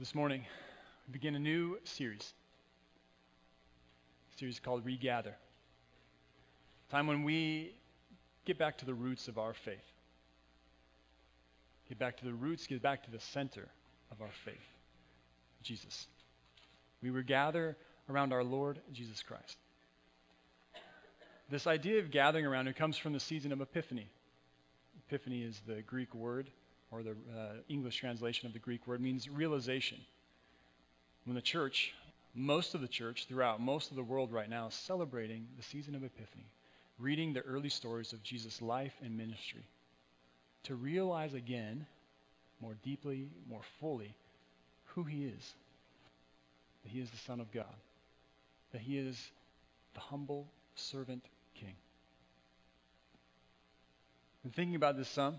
this morning, we begin a new series. A series called Regather. Time when we get back to the roots of our faith. Get back to the roots, get back to the center of our faith Jesus. We regather around our Lord Jesus Christ. This idea of gathering around it comes from the season of Epiphany. Epiphany is the Greek word, or the uh, English translation of the Greek word, means realization. When the church, most of the church throughout most of the world right now, is celebrating the season of Epiphany, reading the early stories of Jesus' life and ministry, to realize again, more deeply, more fully, who he is. That he is the Son of God. That he is the humble servant king. I'm thinking about this some,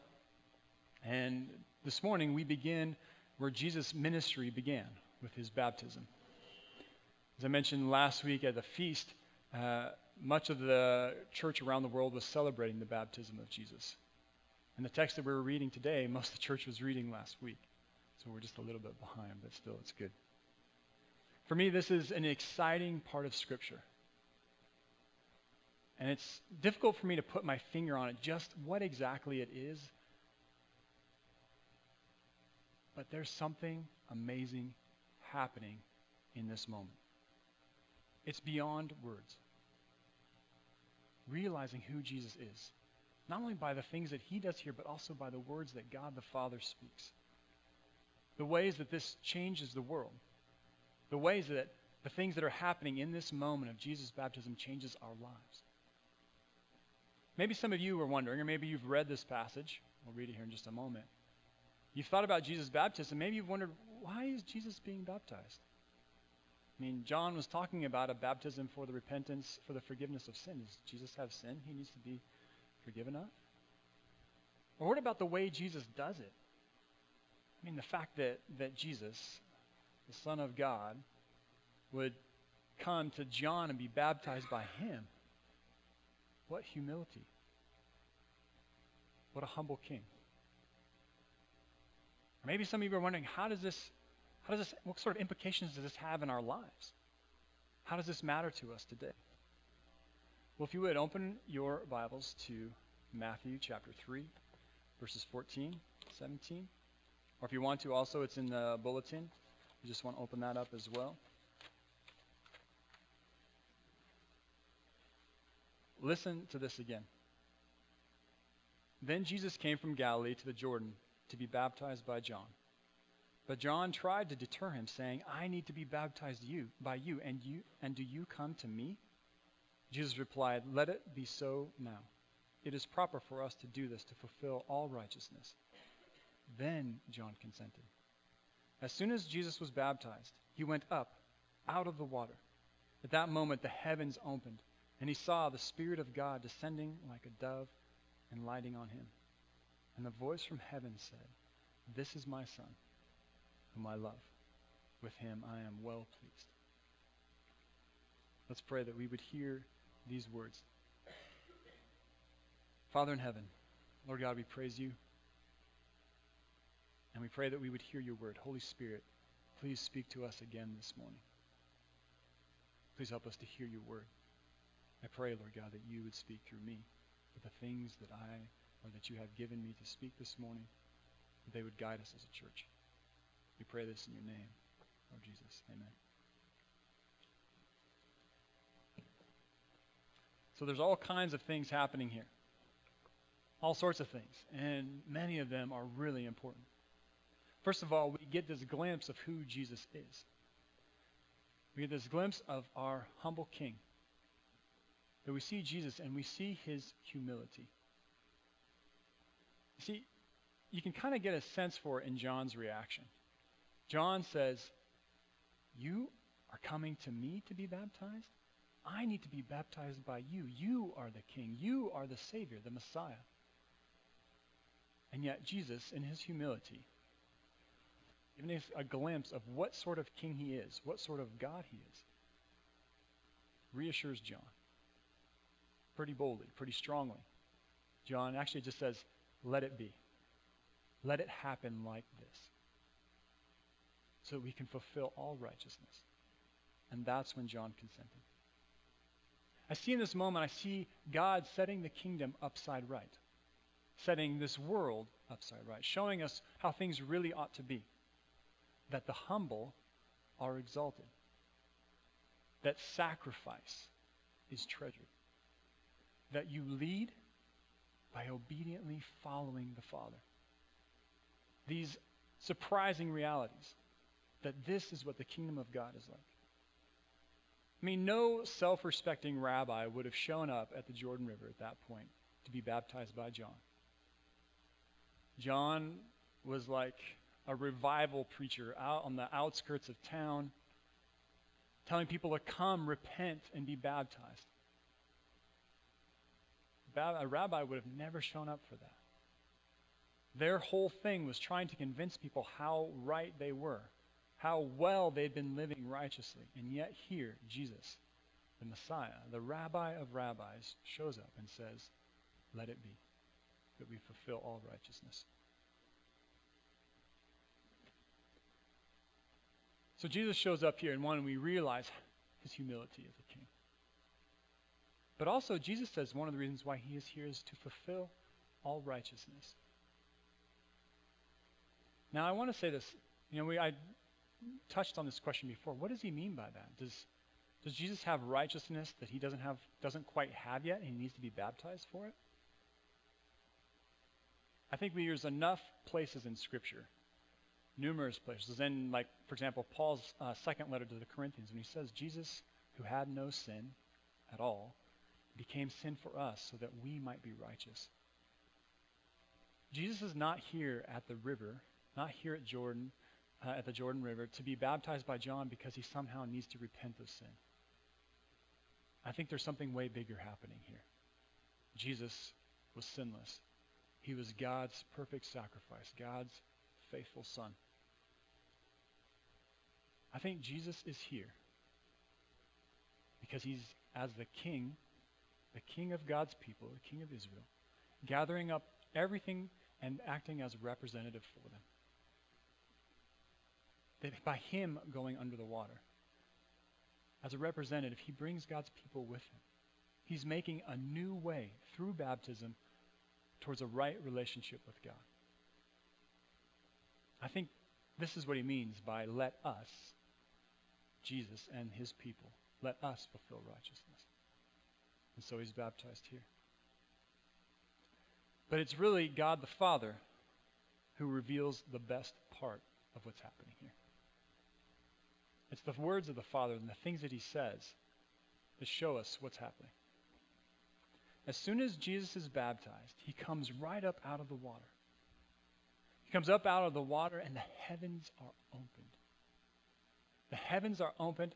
and this morning we begin where Jesus' ministry began with his baptism. As I mentioned last week at the feast, uh, much of the church around the world was celebrating the baptism of Jesus. And the text that we were reading today, most of the church was reading last week. So we're just a little bit behind, but still, it's good. For me, this is an exciting part of Scripture. And it's difficult for me to put my finger on it, just what exactly it is. But there's something amazing happening in this moment. It's beyond words. Realizing who Jesus is, not only by the things that he does here, but also by the words that God the Father speaks. The ways that this changes the world. The ways that the things that are happening in this moment of Jesus' baptism changes our lives. Maybe some of you were wondering, or maybe you've read this passage. We'll read it here in just a moment. You've thought about Jesus' baptism. Maybe you've wondered, why is Jesus being baptized? I mean, John was talking about a baptism for the repentance, for the forgiveness of sin. Does Jesus have sin he needs to be forgiven of? Or what about the way Jesus does it? I mean, the fact that, that Jesus, the Son of God, would come to John and be baptized by him. What humility. What a humble king. Maybe some of you are wondering, how does this, how does this, what sort of implications does this have in our lives? How does this matter to us today? Well, if you would open your Bibles to Matthew chapter 3, verses 14, 17. Or if you want to, also, it's in the bulletin. You just want to open that up as well. Listen to this again. Then Jesus came from Galilee to the Jordan to be baptized by John. But John tried to deter him, saying, I need to be baptized you by you, and you and do you come to me? Jesus replied, Let it be so now. It is proper for us to do this to fulfill all righteousness. Then John consented. As soon as Jesus was baptized, he went up out of the water. At that moment, the heavens opened and he saw the Spirit of God descending like a dove and lighting on him. And the voice from heaven said, This is my Son, whom I love. With him I am well pleased. Let's pray that we would hear these words. Father in heaven, Lord God, we praise you. And we pray that we would hear your word. Holy Spirit, please speak to us again this morning. Please help us to hear your word. I pray, Lord God, that you would speak through me, that the things that I or that you have given me to speak this morning, that they would guide us as a church. We pray this in your name, Lord Jesus. Amen. So there's all kinds of things happening here. All sorts of things. And many of them are really important. First of all, we get this glimpse of who Jesus is. We get this glimpse of our humble King that we see Jesus and we see his humility. See, you can kind of get a sense for it in John's reaction. John says, You are coming to me to be baptized? I need to be baptized by you. You are the king. You are the Savior, the Messiah. And yet, Jesus, in his humility, giving us a glimpse of what sort of king he is, what sort of God he is, reassures John pretty boldly, pretty strongly. John actually just says, let it be. Let it happen like this. so we can fulfill all righteousness. And that's when John consented. I see in this moment, I see God setting the kingdom upside right, setting this world upside right, showing us how things really ought to be. That the humble are exalted, that sacrifice is treasured, that you lead by obediently following the Father. These surprising realities that this is what the kingdom of God is like. I mean, no self respecting rabbi would have shown up at the Jordan River at that point to be baptized by John. John was like a revival preacher out on the outskirts of town, telling people to come, repent, and be baptized. A rabbi would have never shown up for that. Their whole thing was trying to convince people how right they were, how well they'd been living righteously. And yet, here, Jesus, the Messiah, the rabbi of rabbis, shows up and says, Let it be, that we fulfill all righteousness. So Jesus shows up here, and one, we realize his humility as a. But also, Jesus says one of the reasons why he is here is to fulfill all righteousness. Now, I want to say this. You know, we, I touched on this question before. What does he mean by that? Does, does Jesus have righteousness that he doesn't have, doesn't quite have yet, and he needs to be baptized for it? I think there's enough places in Scripture, numerous places. And, like, for example, Paul's uh, second letter to the Corinthians, when he says, Jesus, who had no sin at all, became sin for us so that we might be righteous. Jesus is not here at the river not here at Jordan, uh, at the Jordan River, to be baptized by John because he somehow needs to repent of sin. I think there's something way bigger happening here. Jesus was sinless. He was God's perfect sacrifice, God's faithful Son. I think Jesus is here because he's, as the King, the King of God's people, the King of Israel, gathering up everything and acting as representative for them that by him going under the water, as a representative, he brings God's people with him. He's making a new way through baptism towards a right relationship with God. I think this is what he means by let us, Jesus and his people, let us fulfill righteousness. And so he's baptized here. But it's really God the Father who reveals the best part of what's happening here. It's the words of the Father and the things that He says that show us what's happening. As soon as Jesus is baptized, He comes right up out of the water. He comes up out of the water, and the heavens are opened. The heavens are opened,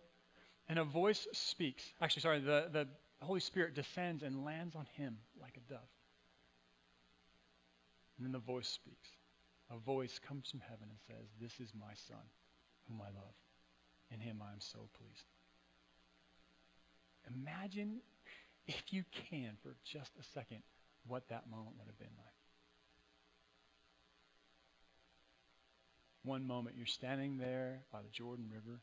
and a voice speaks. Actually, sorry, the, the Holy Spirit descends and lands on him like a dove. And then the voice speaks. A voice comes from heaven and says, This is my Son, whom I love. In him I am so pleased. Imagine, if you can, for just a second, what that moment would have been like. One moment you're standing there by the Jordan River.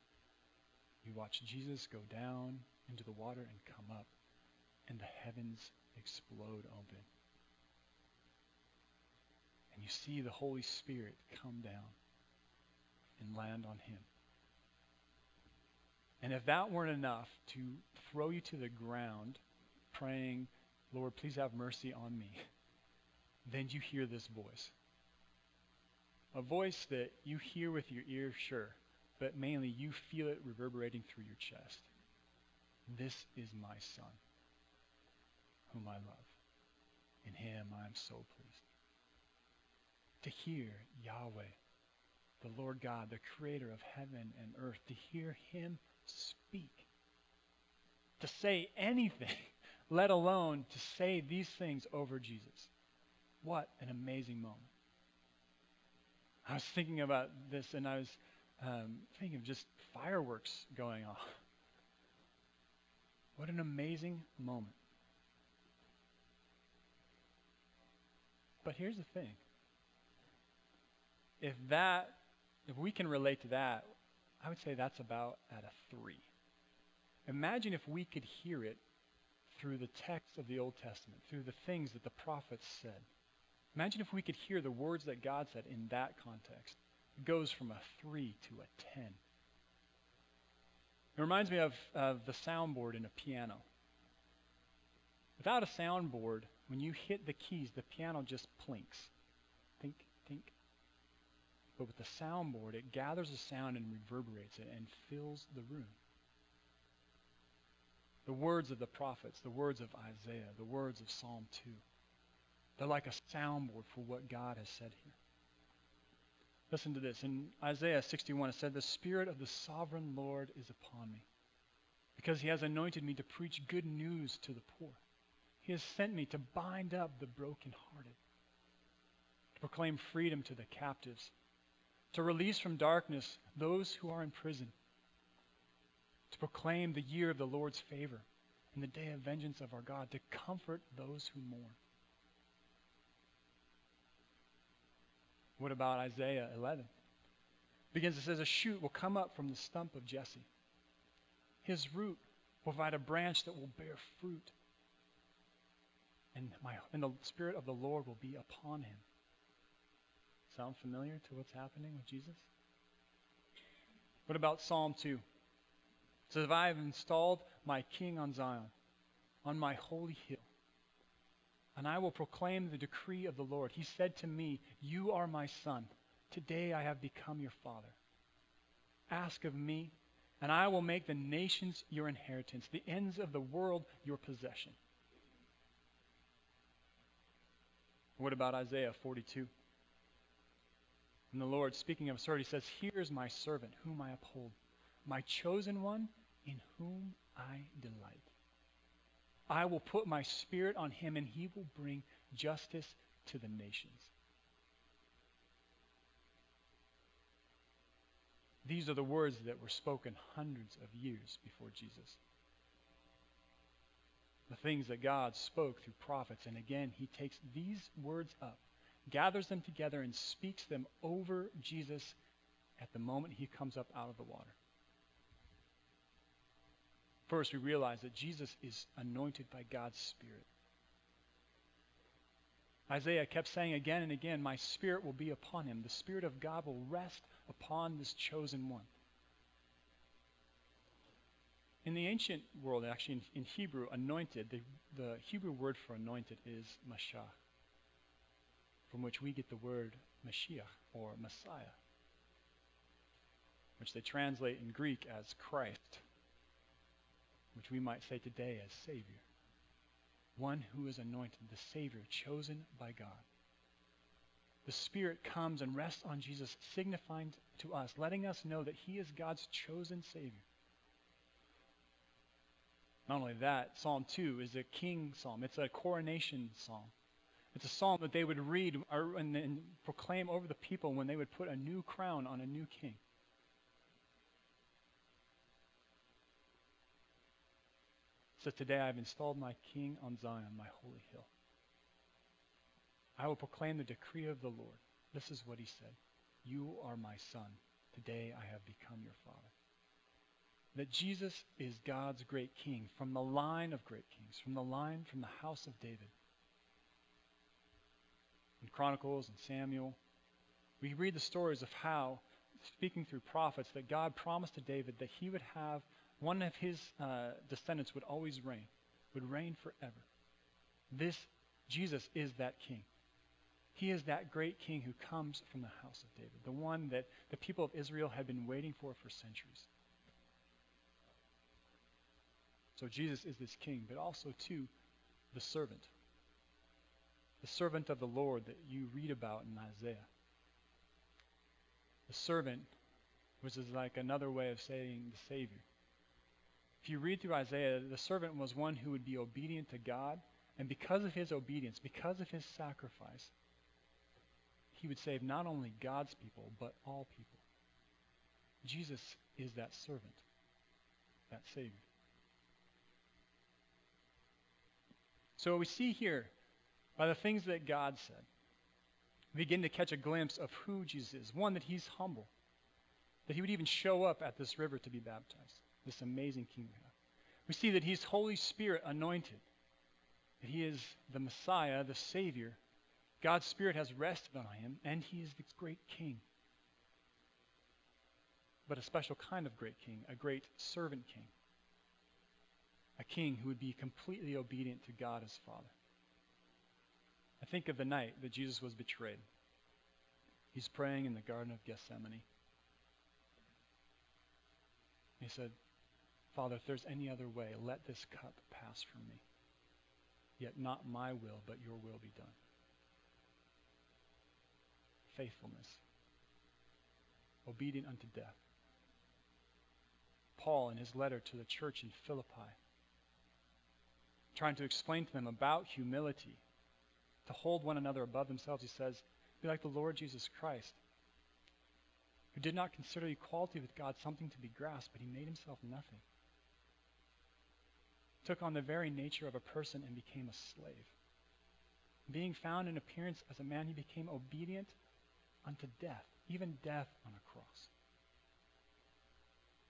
You watch Jesus go down into the water and come up, and the heavens explode open. And you see the Holy Spirit come down and land on him. And if that weren't enough to throw you to the ground, praying, Lord, please have mercy on me, then you hear this voice. A voice that you hear with your ear, sure, but mainly you feel it reverberating through your chest. This is my Son, whom I love. In him I am so pleased. To hear Yahweh, the Lord God, the creator of heaven and earth, to hear him speak, to say anything, let alone to say these things over Jesus. What an amazing moment. I was thinking about this and I was um, thinking of just fireworks going off. What an amazing moment. But here's the thing if that, if we can relate to that, I would say that's about at a three. Imagine if we could hear it through the text of the Old Testament, through the things that the prophets said. Imagine if we could hear the words that God said in that context. It goes from a three to a ten. It reminds me of, of the soundboard in a piano. Without a soundboard, when you hit the keys, the piano just plinks. Think, think. But with the soundboard, it gathers the sound and reverberates it and fills the room. The words of the prophets, the words of Isaiah, the words of Psalm 2, they're like a soundboard for what God has said here. Listen to this. In Isaiah 61, it said, The Spirit of the sovereign Lord is upon me, because he has anointed me to preach good news to the poor. He has sent me to bind up the brokenhearted, to proclaim freedom to the captives, to release from darkness those who are in prison, to proclaim the year of the Lord's favor and the day of vengeance of our God, to comfort those who mourn. What about Isaiah 11? It begins, it says, A shoot will come up from the stump of Jesse. His root will provide a branch that will bear fruit. And, my, and the Spirit of the Lord will be upon him. Sound familiar to what's happening with Jesus? What about Psalm 2? It says, I have installed my king on Zion, on my holy hill and I will proclaim the decree of the Lord. He said to me, You are my son. Today I have become your father. Ask of me, and I will make the nations your inheritance, the ends of the world your possession. What about Isaiah 42? And the Lord, speaking of He says, Here is my servant, whom I uphold, my chosen one, in whom I delight. I will put my spirit on him, and he will bring justice to the nations. These are the words that were spoken hundreds of years before Jesus. The things that God spoke through prophets. And again, he takes these words up, gathers them together, and speaks them over Jesus at the moment he comes up out of the water. First, we realize that Jesus is anointed by God's Spirit. Isaiah kept saying again and again, My Spirit will be upon him. The Spirit of God will rest upon this chosen one. In the ancient world, actually in, in Hebrew, anointed, the, the, Hebrew word for anointed is Mashiach, from which we get the word Mashiach or Messiah, which they translate in Greek as Christ which we might say today as Savior. One who is anointed, the Savior, chosen by God. The Spirit comes and rests on Jesus, signifying to us, letting us know that He is God's chosen Savior. Not only that, Psalm 2 is a king psalm, it's a coronation psalm. It's a psalm that they would read and, and proclaim over the people when they would put a new crown on a new king. says, Today I have installed my king on Zion, my holy hill. I will proclaim the decree of the Lord. This is what he said You are my son. Today I have become your father. That Jesus is God's great king from the line of great kings, from the line from the house of David. In Chronicles and Samuel, we read the stories of how, speaking through prophets, that God promised to David that he would have one of his uh, descendants would always reign, would reign forever. This Jesus is that king. He is that great king who comes from the house of David, the one that the people of Israel had been waiting for for centuries. So Jesus is this king, but also, too, the servant. The servant of the Lord that you read about in Isaiah. The servant, which is like another way of saying the Savior. If you read through Isaiah, the servant was one who would be obedient to God, and because of his obedience, because of his sacrifice, he would save not only God's people, but all people. Jesus is that servant, that Savior. So we see here, by the things that God said, we begin to catch a glimpse of who Jesus is. One, that he's humble. that he would even show up at this river to be baptized, this amazing king. We see that he's Holy Spirit anointed, that he is the Messiah, the Savior. God's Spirit has rested on him, and he is the great king. But a special kind of great king, a great servant king, a king who would be completely obedient to God as Father. I think of the night that Jesus was betrayed. He's praying in the Garden of Gethsemane. He said, Father, if there's any other way, let this cup pass from me. Yet not my will, but your will be done. Faithfulness. Obedient unto death. Paul, in his letter to the church in Philippi, trying to explain to them about humility, to hold one another above themselves, he says, Be like the Lord Jesus Christ, who did not consider equality with God something to be grasped, but he made himself nothing. Took on the very nature of a person and became a slave. Being found in appearance as a man, he became obedient unto death, even death on a cross.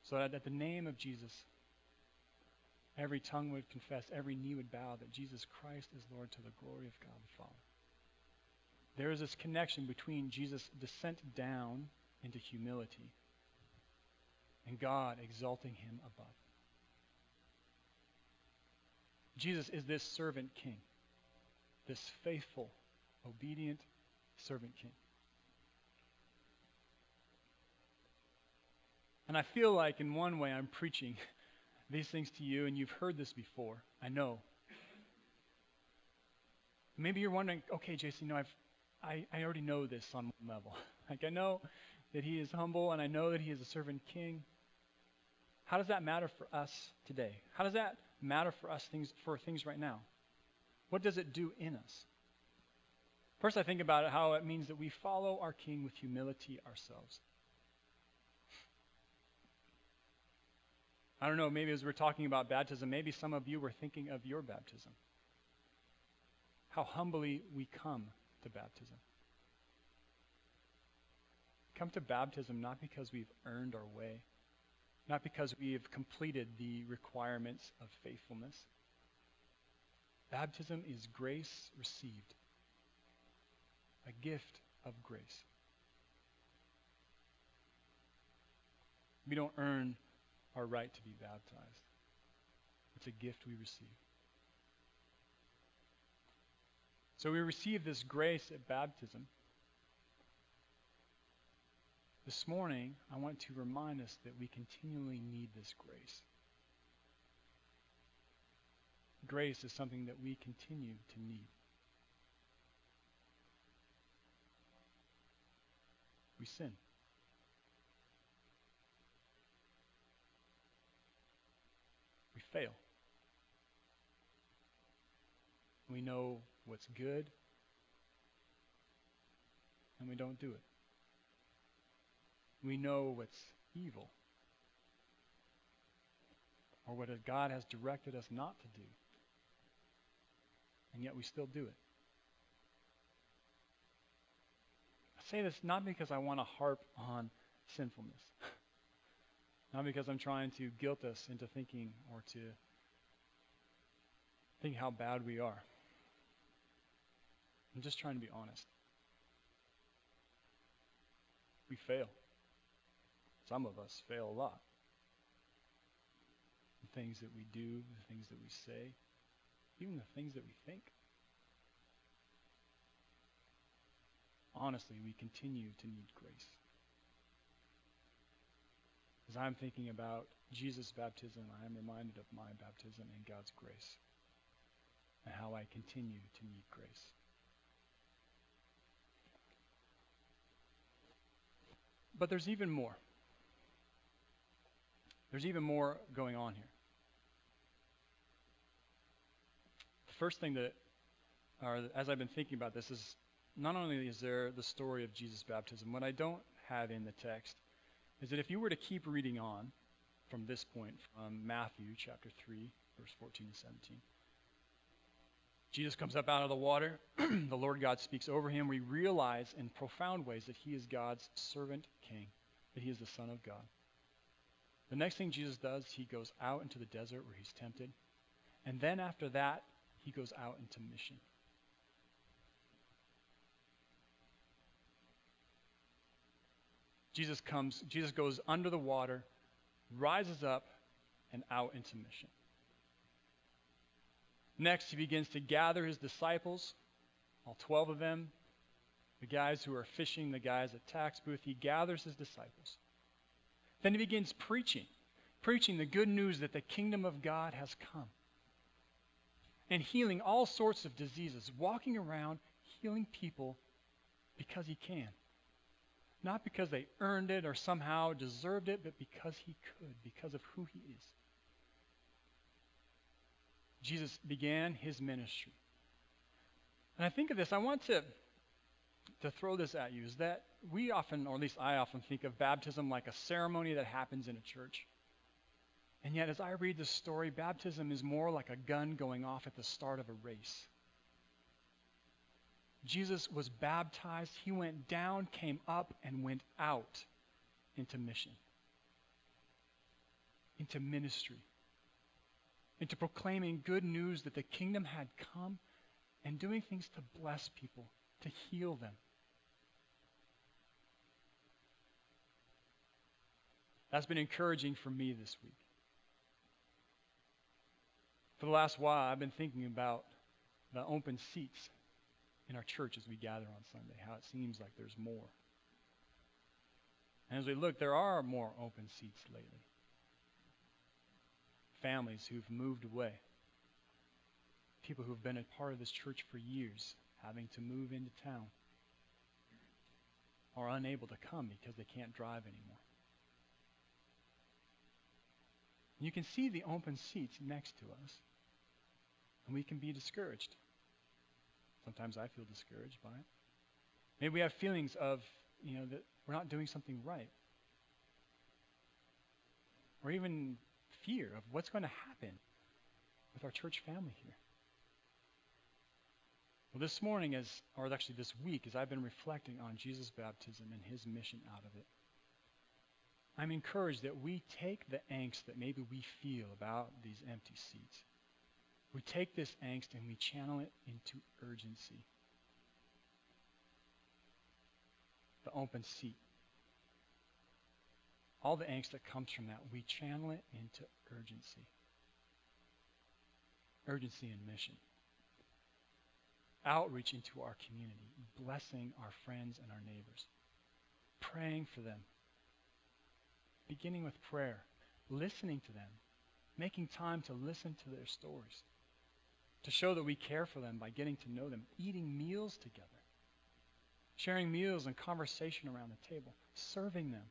So that at the name of Jesus, every tongue would confess, every knee would bow that Jesus Christ is Lord to the glory of God the Father. There is this connection between Jesus' descent down into humility and God exalting him above. Jesus is this servant king, this faithful, obedient servant king. And I feel like, in one way, I'm preaching these things to you, and you've heard this before. I know. Maybe you're wondering, okay, Jason, you know, I've, I, I already know this on one level. like, I know that he is humble, and I know that he is a servant king. How does that matter for us today? How does that matter for us things for things right now? What does it do in us? First, I think about it how it means that we follow our king with humility ourselves. I don't know, maybe as we're talking about baptism, maybe some of you were thinking of your baptism. How humbly we come to baptism. Come to baptism not because we've earned our way, not because we have completed the requirements of faithfulness. Baptism is grace received, a gift of grace. We don't earn our right to be baptized. It's a gift we receive. So we receive this grace at baptism. This morning, I want to remind us that we continually need this grace. Grace is something that we continue to need. We sin. Fail. We know what's good, and we don't do it. We know what's evil, or what God has directed us not to do, and yet we still do it. I say this not because I want to harp on sinfulness. Not because I'm trying to guilt us into thinking or to think how bad we are. I'm just trying to be honest. We fail. Some of us fail a lot. The things that we do, the things that we say, even the things that we think. Honestly, we continue to need grace. As I'm thinking about Jesus' baptism, I am reminded of my baptism in God's grace and how I continue to need grace. But there's even more. There's even more going on here. The first thing that, or as I've been thinking about this, is not only is there the story of Jesus' baptism, what I don't have in the text is that if you were to keep reading on from this point, from Matthew chapter 3, verse 14 to 17, Jesus comes up out of the water. the Lord God speaks over him. We realize in profound ways that he is God's servant king. that he is the Son of God. The next thing Jesus does, he goes out into the desert where he's tempted. And then after that, he goes out into mission. Jesus comes, Jesus goes under the water, rises up, and out into mission. Next, he begins to gather his disciples, all 12 of them, the guys who are fishing, the guys at tax booth. He gathers his disciples. Then he begins preaching, preaching the good news that the kingdom of God has come. And healing all sorts of diseases, walking around healing people because he can. Not because they earned it or somehow deserved it, but because he could, because of who he is. Jesus began his ministry. And I think of this, I want to, to throw this at you, is that we often, or at least I often, think of baptism like a ceremony that happens in a church. And yet, as I read this story, baptism is more like a gun going off at the start of a race. Jesus was baptized, he went down, came up, and went out into mission, into ministry, into proclaiming good news that the kingdom had come and doing things to bless people, to heal them. That's been encouraging for me this week. For the last while, I've been thinking about the open seats in our church as we gather on Sunday, how it seems like there's more. And as we look, there are more open seats lately. Families who've moved away, people who've been a part of this church for years, having to move into town, are unable to come because they can't drive anymore. You can see the open seats next to us, and we can be discouraged. Sometimes I feel discouraged by it. Maybe we have feelings of, you know, that we're not doing something right. Or even fear of what's going to happen with our church family here. Well, this morning, as, or actually this week, as I've been reflecting on Jesus' baptism and his mission out of it, I'm encouraged that we take the angst that maybe we feel about these empty seats we take this angst and we channel it into urgency. The open seat. All the angst that comes from that, we channel it into urgency. Urgency and mission. Outreach into our community, blessing our friends and our neighbors, praying for them, beginning with prayer, listening to them, making time to listen to their stories to show that we care for them by getting to know them, eating meals together, sharing meals and conversation around the table, serving them,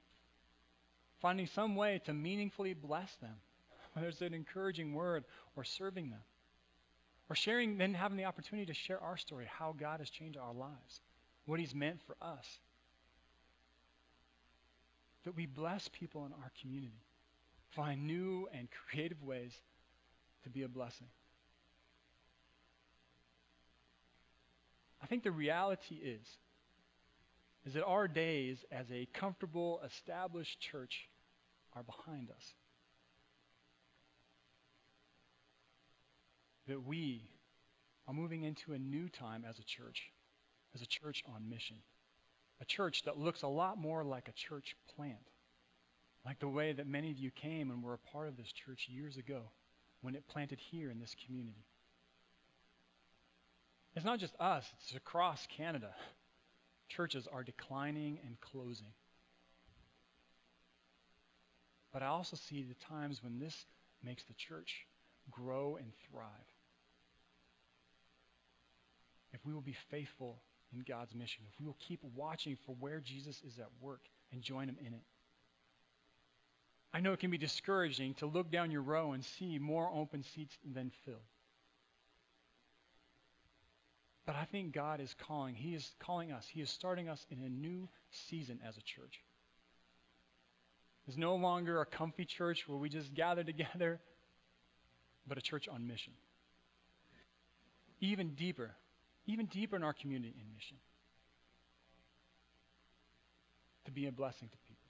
finding some way to meaningfully bless them, whether it's an encouraging word or serving them, or sharing, then having the opportunity to share our story, how God has changed our lives, what He's meant for us. That we bless people in our community, find new and creative ways to be a blessing. I think the reality is is that our days as a comfortable, established church are behind us. That we are moving into a new time as a church, as a church on mission. A church that looks a lot more like a church plant, like the way that many of you came and were a part of this church years ago when it planted here in this community. It's not just us, it's across Canada. Churches are declining and closing. But I also see the times when this makes the church grow and thrive. If we will be faithful in God's mission, if we will keep watching for where Jesus is at work and join him in it. I know it can be discouraging to look down your row and see more open seats than filled. But I think God is calling. He is calling us. He is starting us in a new season as a church. It's no longer a comfy church where we just gather together, but a church on mission. Even deeper, even deeper in our community in mission. To be a blessing to people.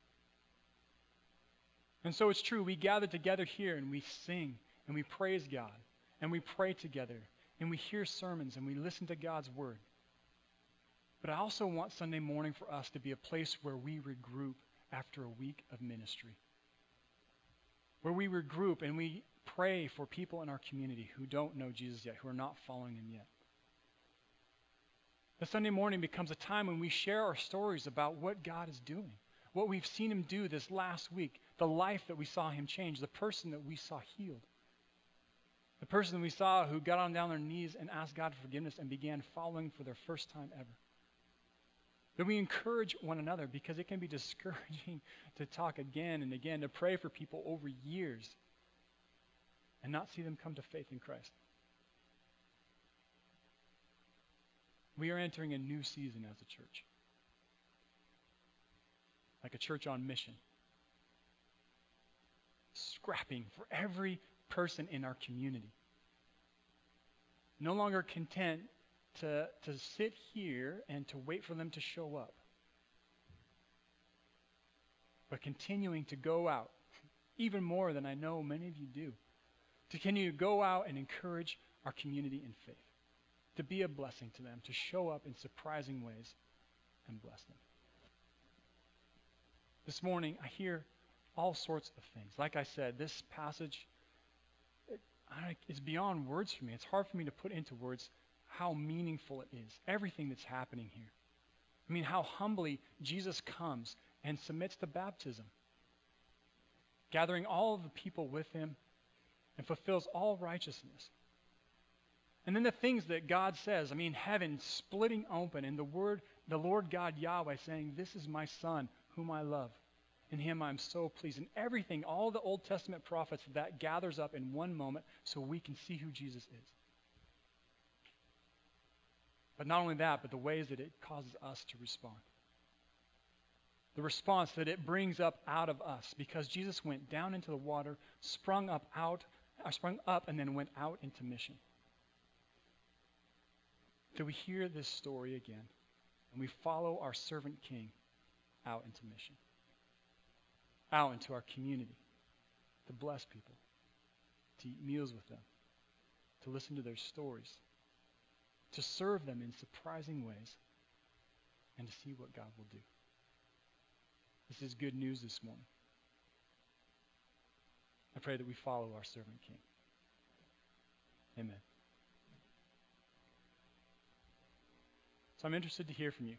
And so it's true, we gather together here and we sing and we praise God and we pray together and we hear sermons and we listen to God's word. But I also want Sunday morning for us to be a place where we regroup after a week of ministry. Where we regroup and we pray for people in our community who don't know Jesus yet, who are not following him yet. The Sunday morning becomes a time when we share our stories about what God is doing, what we've seen him do this last week, the life that we saw him change, the person that we saw healed, the person we saw who got on down their knees and asked God for forgiveness and began following for their first time ever. That we encourage one another because it can be discouraging to talk again and again, to pray for people over years and not see them come to faith in Christ. We are entering a new season as a church, like a church on mission, scrapping for every person in our community. No longer content to, to sit here and to wait for them to show up, but continuing to go out, even more than I know many of you do, to continue to go out and encourage our community in faith, to be a blessing to them, to show up in surprising ways and bless them. This morning, I hear all sorts of things. Like I said, this passage is beyond words for me. It's hard for me to put into words how meaningful it is, everything that's happening here. I mean, how humbly Jesus comes and submits to baptism, gathering all of the people with him and fulfills all righteousness. And then the things that God says, I mean, heaven splitting open, and the word, the Lord God Yahweh saying, This is my Son, whom I love. In him I'm so pleased. And everything, all the Old Testament prophets, that gathers up in one moment so we can see who Jesus is. But not only that, but the ways that it causes us to respond. The response that it brings up out of us because Jesus went down into the water, sprung up out, uh, sprung up and then went out into mission. Do we hear this story again and we follow our servant king out into mission out into our community to bless people, to eat meals with them, to listen to their stories, to serve them in surprising ways, and to see what God will do. This is good news this morning. I pray that we follow our servant king. Amen. So I'm interested to hear from you.